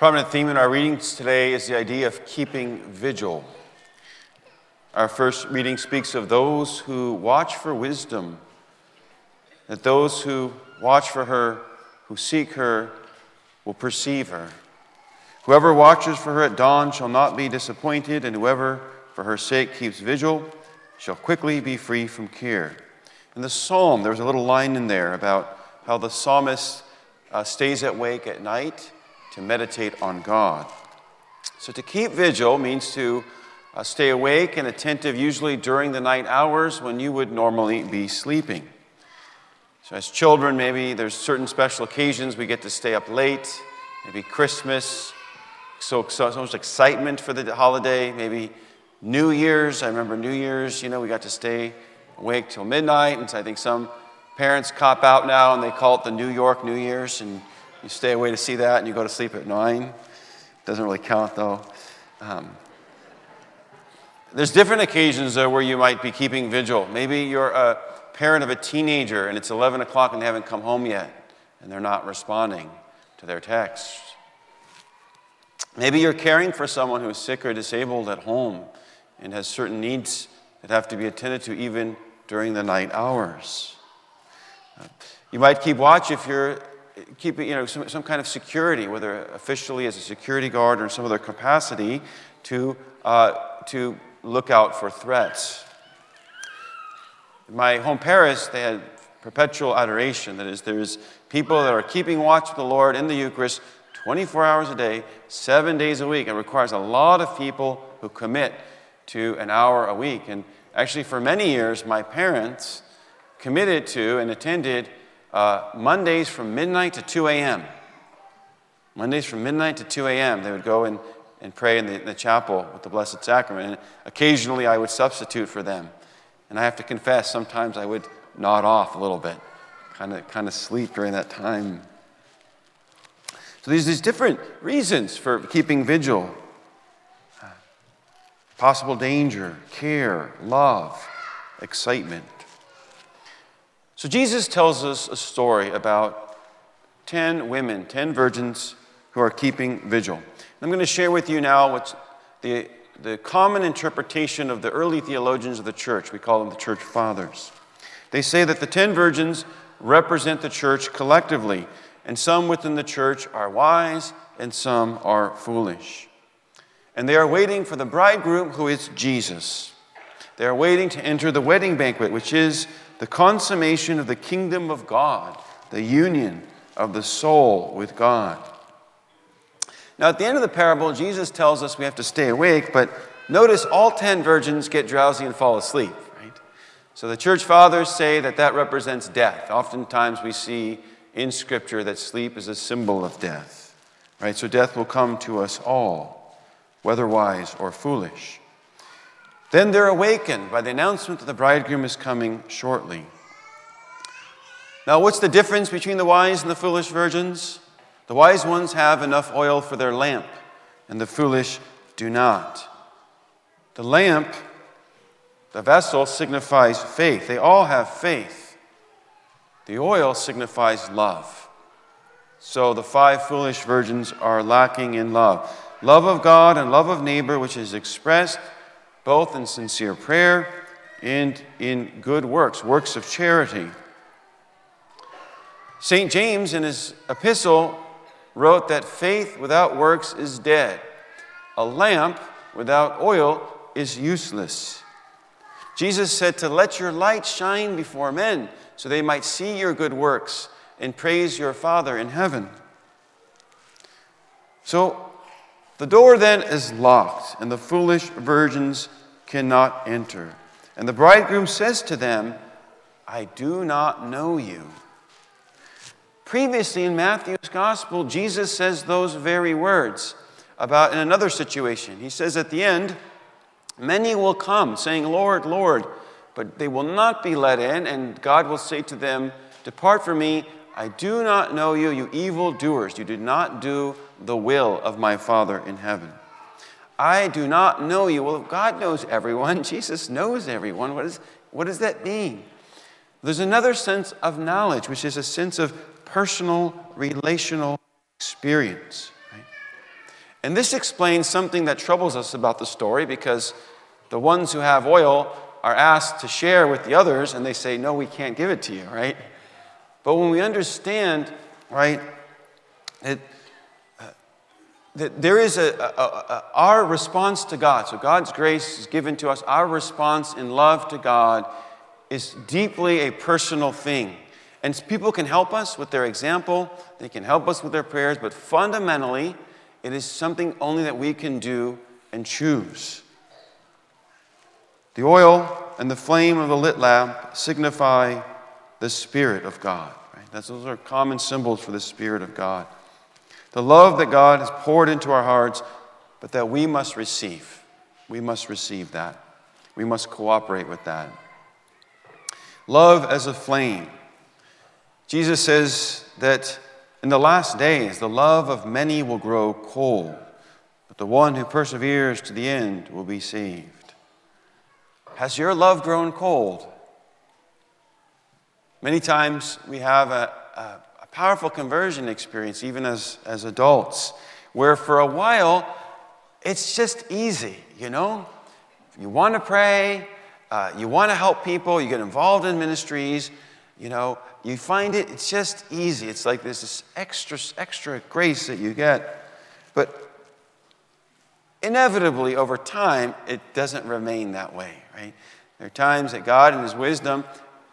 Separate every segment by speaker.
Speaker 1: Prominent theme in our readings today is the idea of keeping vigil. Our first reading speaks of those who watch for wisdom, that those who watch for her, who seek her, will perceive her. Whoever watches for her at dawn shall not be disappointed, and whoever for her sake keeps vigil shall quickly be free from care. In the psalm, there was a little line in there about how the psalmist uh, stays awake at night to meditate on God. So, to keep vigil means to uh, stay awake and attentive, usually during the night hours when you would normally be sleeping. So, as children, maybe there's certain special occasions we get to stay up late, maybe Christmas, so, so, so much excitement for the holiday, maybe New Year's. I remember New Year's, you know, we got to stay awake till midnight, and so I think some parents cop out now and they call it the New York New Year's, and you stay away to see that, and you go to sleep at nine. Doesn't really count though. Um, there's different occasions though where you might be keeping vigil. Maybe you're a parent of a teenager and it's 11 o'clock and they haven't come home yet, and they're not responding to their texts. Maybe you're caring for someone who's sick or disabled at home and has certain needs that have to be attended to even during the night hours. You might keep watch if you're keeping you know, some, some kind of security, whether officially as a security guard or in some other capacity, to, uh, to look out for threats. In my home parish, they had perpetual adoration. That is, there's people that are keeping watch with the Lord in the Eucharist 24 hours a day, seven days a week. It requires a lot of people who commit to an hour a week. And actually, for many years, my parents committed to and attended uh, Mondays from midnight to 2 a.m. Mondays from midnight to 2 a.m. They would go and, and pray in the, in the chapel with the Blessed Sacrament. And occasionally, I would substitute for them. And I have to confess, sometimes I would nod off a little bit, kind of kind of sleep during that time. So there's these different reasons for keeping vigil possible danger, care, love, excitement. So Jesus tells us a story about 10 women, 10 virgins who are keeping vigil. I'm going to share with you now what's the, the common interpretation of the early theologians of the church. We call them the church fathers. They say that the 10 virgins represent the church collectively, and some within the church are wise and some are foolish and they are waiting for the bridegroom who is Jesus. They are waiting to enter the wedding banquet, which is the consummation of the kingdom of God, the union of the soul with God. Now, at the end of the parable, Jesus tells us we have to stay awake, but notice all 10 virgins get drowsy and fall asleep, right? So the church fathers say that that represents death. Oftentimes we see in Scripture that sleep is a symbol of death, right? So death will come to us all whether wise or foolish. Then they're awakened by the announcement that the bridegroom is coming shortly. Now, what's the difference between the wise and the foolish virgins? The wise ones have enough oil for their lamp, and the foolish do not. The lamp, the vessel, signifies faith. They all have faith. The oil signifies love. So the five foolish virgins are lacking in love love of God and love of neighbor, which is expressed both in sincere prayer and in good works, works of charity. St. James, in his epistle, wrote that faith without works is dead. A lamp without oil is useless. Jesus said to let your light shine before men so they might see your good works and praise your Father in heaven. So, the door then is locked, and the foolish virgins cannot enter. And the bridegroom says to them, I do not know you. Previously in Matthew's gospel, Jesus says those very words about in another situation. He says at the end, Many will come, saying, Lord, Lord, but they will not be let in, and God will say to them, Depart from me, I do not know you, you evil doers. You did not do the will of my Father in heaven. I do not know you. Well, God knows everyone. Jesus knows everyone. What, is, what does that mean? There's another sense of knowledge, which is a sense of personal, relational experience. And this explains something that troubles us about the story because the ones who have oil are asked to share with the others, and they say, No, we can't give it to you, right? But when we understand, right, that, uh, that there is a, a, a, our response to God, so God's grace is given to us, our response in love to God is deeply a personal thing. And people can help us with their example, they can help us with their prayers, but fundamentally, it is something only that we can do and choose. The oil and the flame of the lit lamp signify the Spirit of God. Right? That's, those are common symbols for the Spirit of God. The love that God has poured into our hearts, but that we must receive. We must receive that. We must cooperate with that. Love as a flame. Jesus says that in the last days, the love of many will grow cold, but the one who perseveres to the end will be saved. Has your love grown cold? Many times we have a, a, a powerful conversion experience, even as, as adults, where for a while it's just easy, you know? You want to pray, uh, you want to help people, you get involved in ministries, you know, you find it, it's just easy. It's like there's this extra, extra grace that you get. But inevitably, over time, it doesn't remain that way, right? There are times that God, in His wisdom,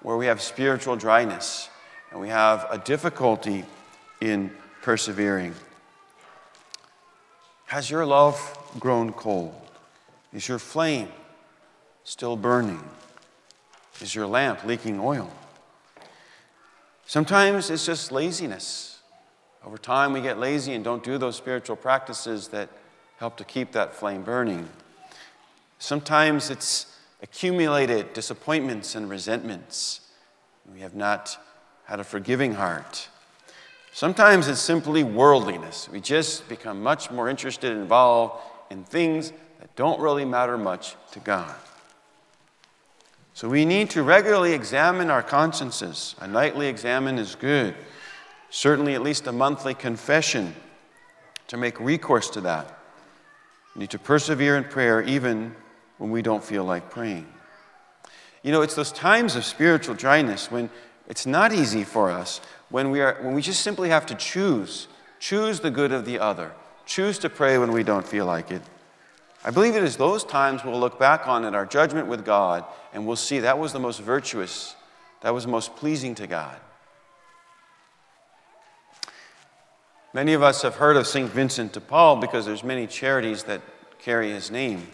Speaker 1: where we have spiritual dryness and we have a difficulty in persevering. Has your love grown cold? Is your flame still burning? Is your lamp leaking oil? Sometimes it's just laziness. Over time, we get lazy and don't do those spiritual practices that help to keep that flame burning. Sometimes it's accumulated disappointments and resentments. We have not had a forgiving heart. Sometimes it's simply worldliness. We just become much more interested and involved in things that don't really matter much to God. So we need to regularly examen our consciences. A nightly examine is good. Certainly, at least a monthly confession to make recourse to that. We need to persevere in prayer even when we don't feel like praying. You know, it's those times of spiritual dryness when it's not easy for us, when we, are, when we just simply have to choose, choose the good of the other, choose to pray when we don't feel like it. I believe it is those times we'll look back on in our judgment with God and we'll see that was the most virtuous, that was most pleasing to God. Many of us have heard of St. Vincent de Paul because there's many charities that carry his name.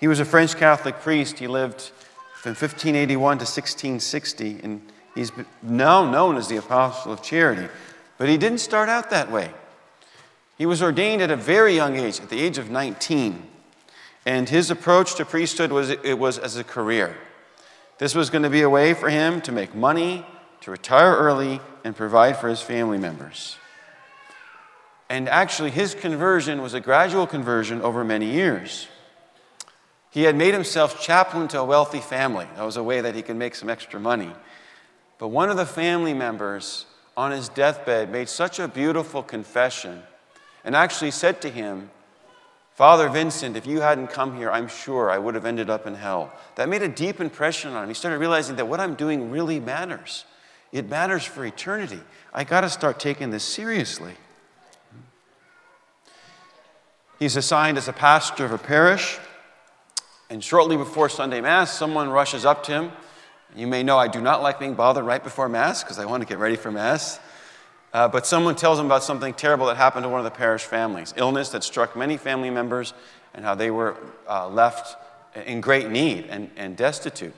Speaker 1: He was a French Catholic priest. He lived from 1581 to 1660, and he's now known as the Apostle of Charity. But he didn't start out that way. He was ordained at a very young age, at the age of 19. And his approach to priesthood was it was as a career. This was going to be a way for him to make money, to retire early, and provide for his family members. And actually, his conversion was a gradual conversion over many years. He had made himself chaplain to a wealthy family. That was a way that he could make some extra money. But one of the family members on his deathbed made such a beautiful confession and actually said to him, Father Vincent, if you hadn't come here, I'm sure I would have ended up in hell. That made a deep impression on him. He started realizing that what I'm doing really matters. It matters for eternity. I got to start taking this seriously. He's assigned as a pastor of a parish. And shortly before Sunday Mass, someone rushes up to him. You may know I do not like being bothered right before Mass because I want to get ready for Mass. Uh, but someone tells him about something terrible that happened to one of the parish families, illness that struck many family members, and how they were uh, left in great need and, and destitute.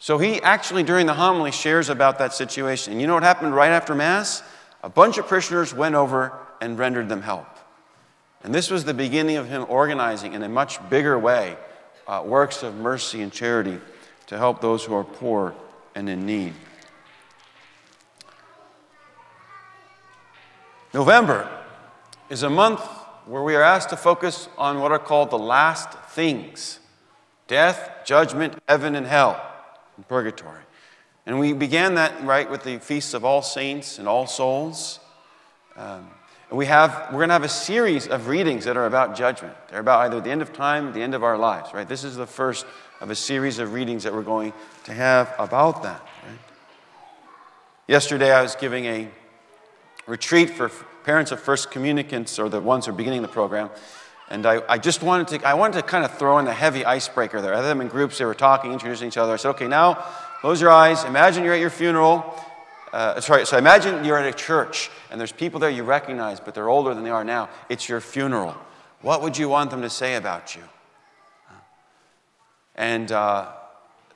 Speaker 1: So he actually, during the homily, shares about that situation. And you know what happened right after Mass? A bunch of parishioners went over and rendered them help. And this was the beginning of him organizing in a much bigger way uh, works of mercy and charity to help those who are poor and in need. November is a month where we are asked to focus on what are called the last things death, judgment, heaven, and hell, and purgatory. And we began that right with the feasts of all saints and all souls. Um, And we have, we're going to have a series of readings that are about judgment. They're about either the end of time, the end of our lives, right? This is the first of a series of readings that we're going to have about that, right? Yesterday, I was giving a retreat for parents of first communicants or the ones who are beginning the program. And I, I just wanted to, I wanted to kind of throw in a heavy icebreaker there. I had them in groups, they were talking, introducing each other. I said, okay, now close your eyes. Imagine you're at your funeral. Uh, sorry, so imagine you're at a church and there's people there you recognize, but they're older than they are now. It's your funeral. What would you want them to say about you? And uh,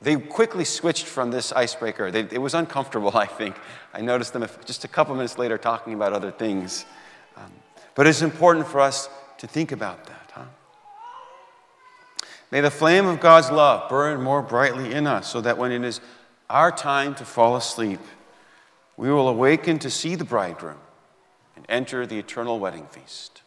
Speaker 1: they quickly switched from this icebreaker. They, it was uncomfortable, I think. I noticed them just a couple minutes later talking about other things. Um, but it's important for us to think about that, huh? May the flame of God's love burn more brightly in us so that when it is our time to fall asleep, we will awaken to see the bridegroom and enter the eternal wedding feast.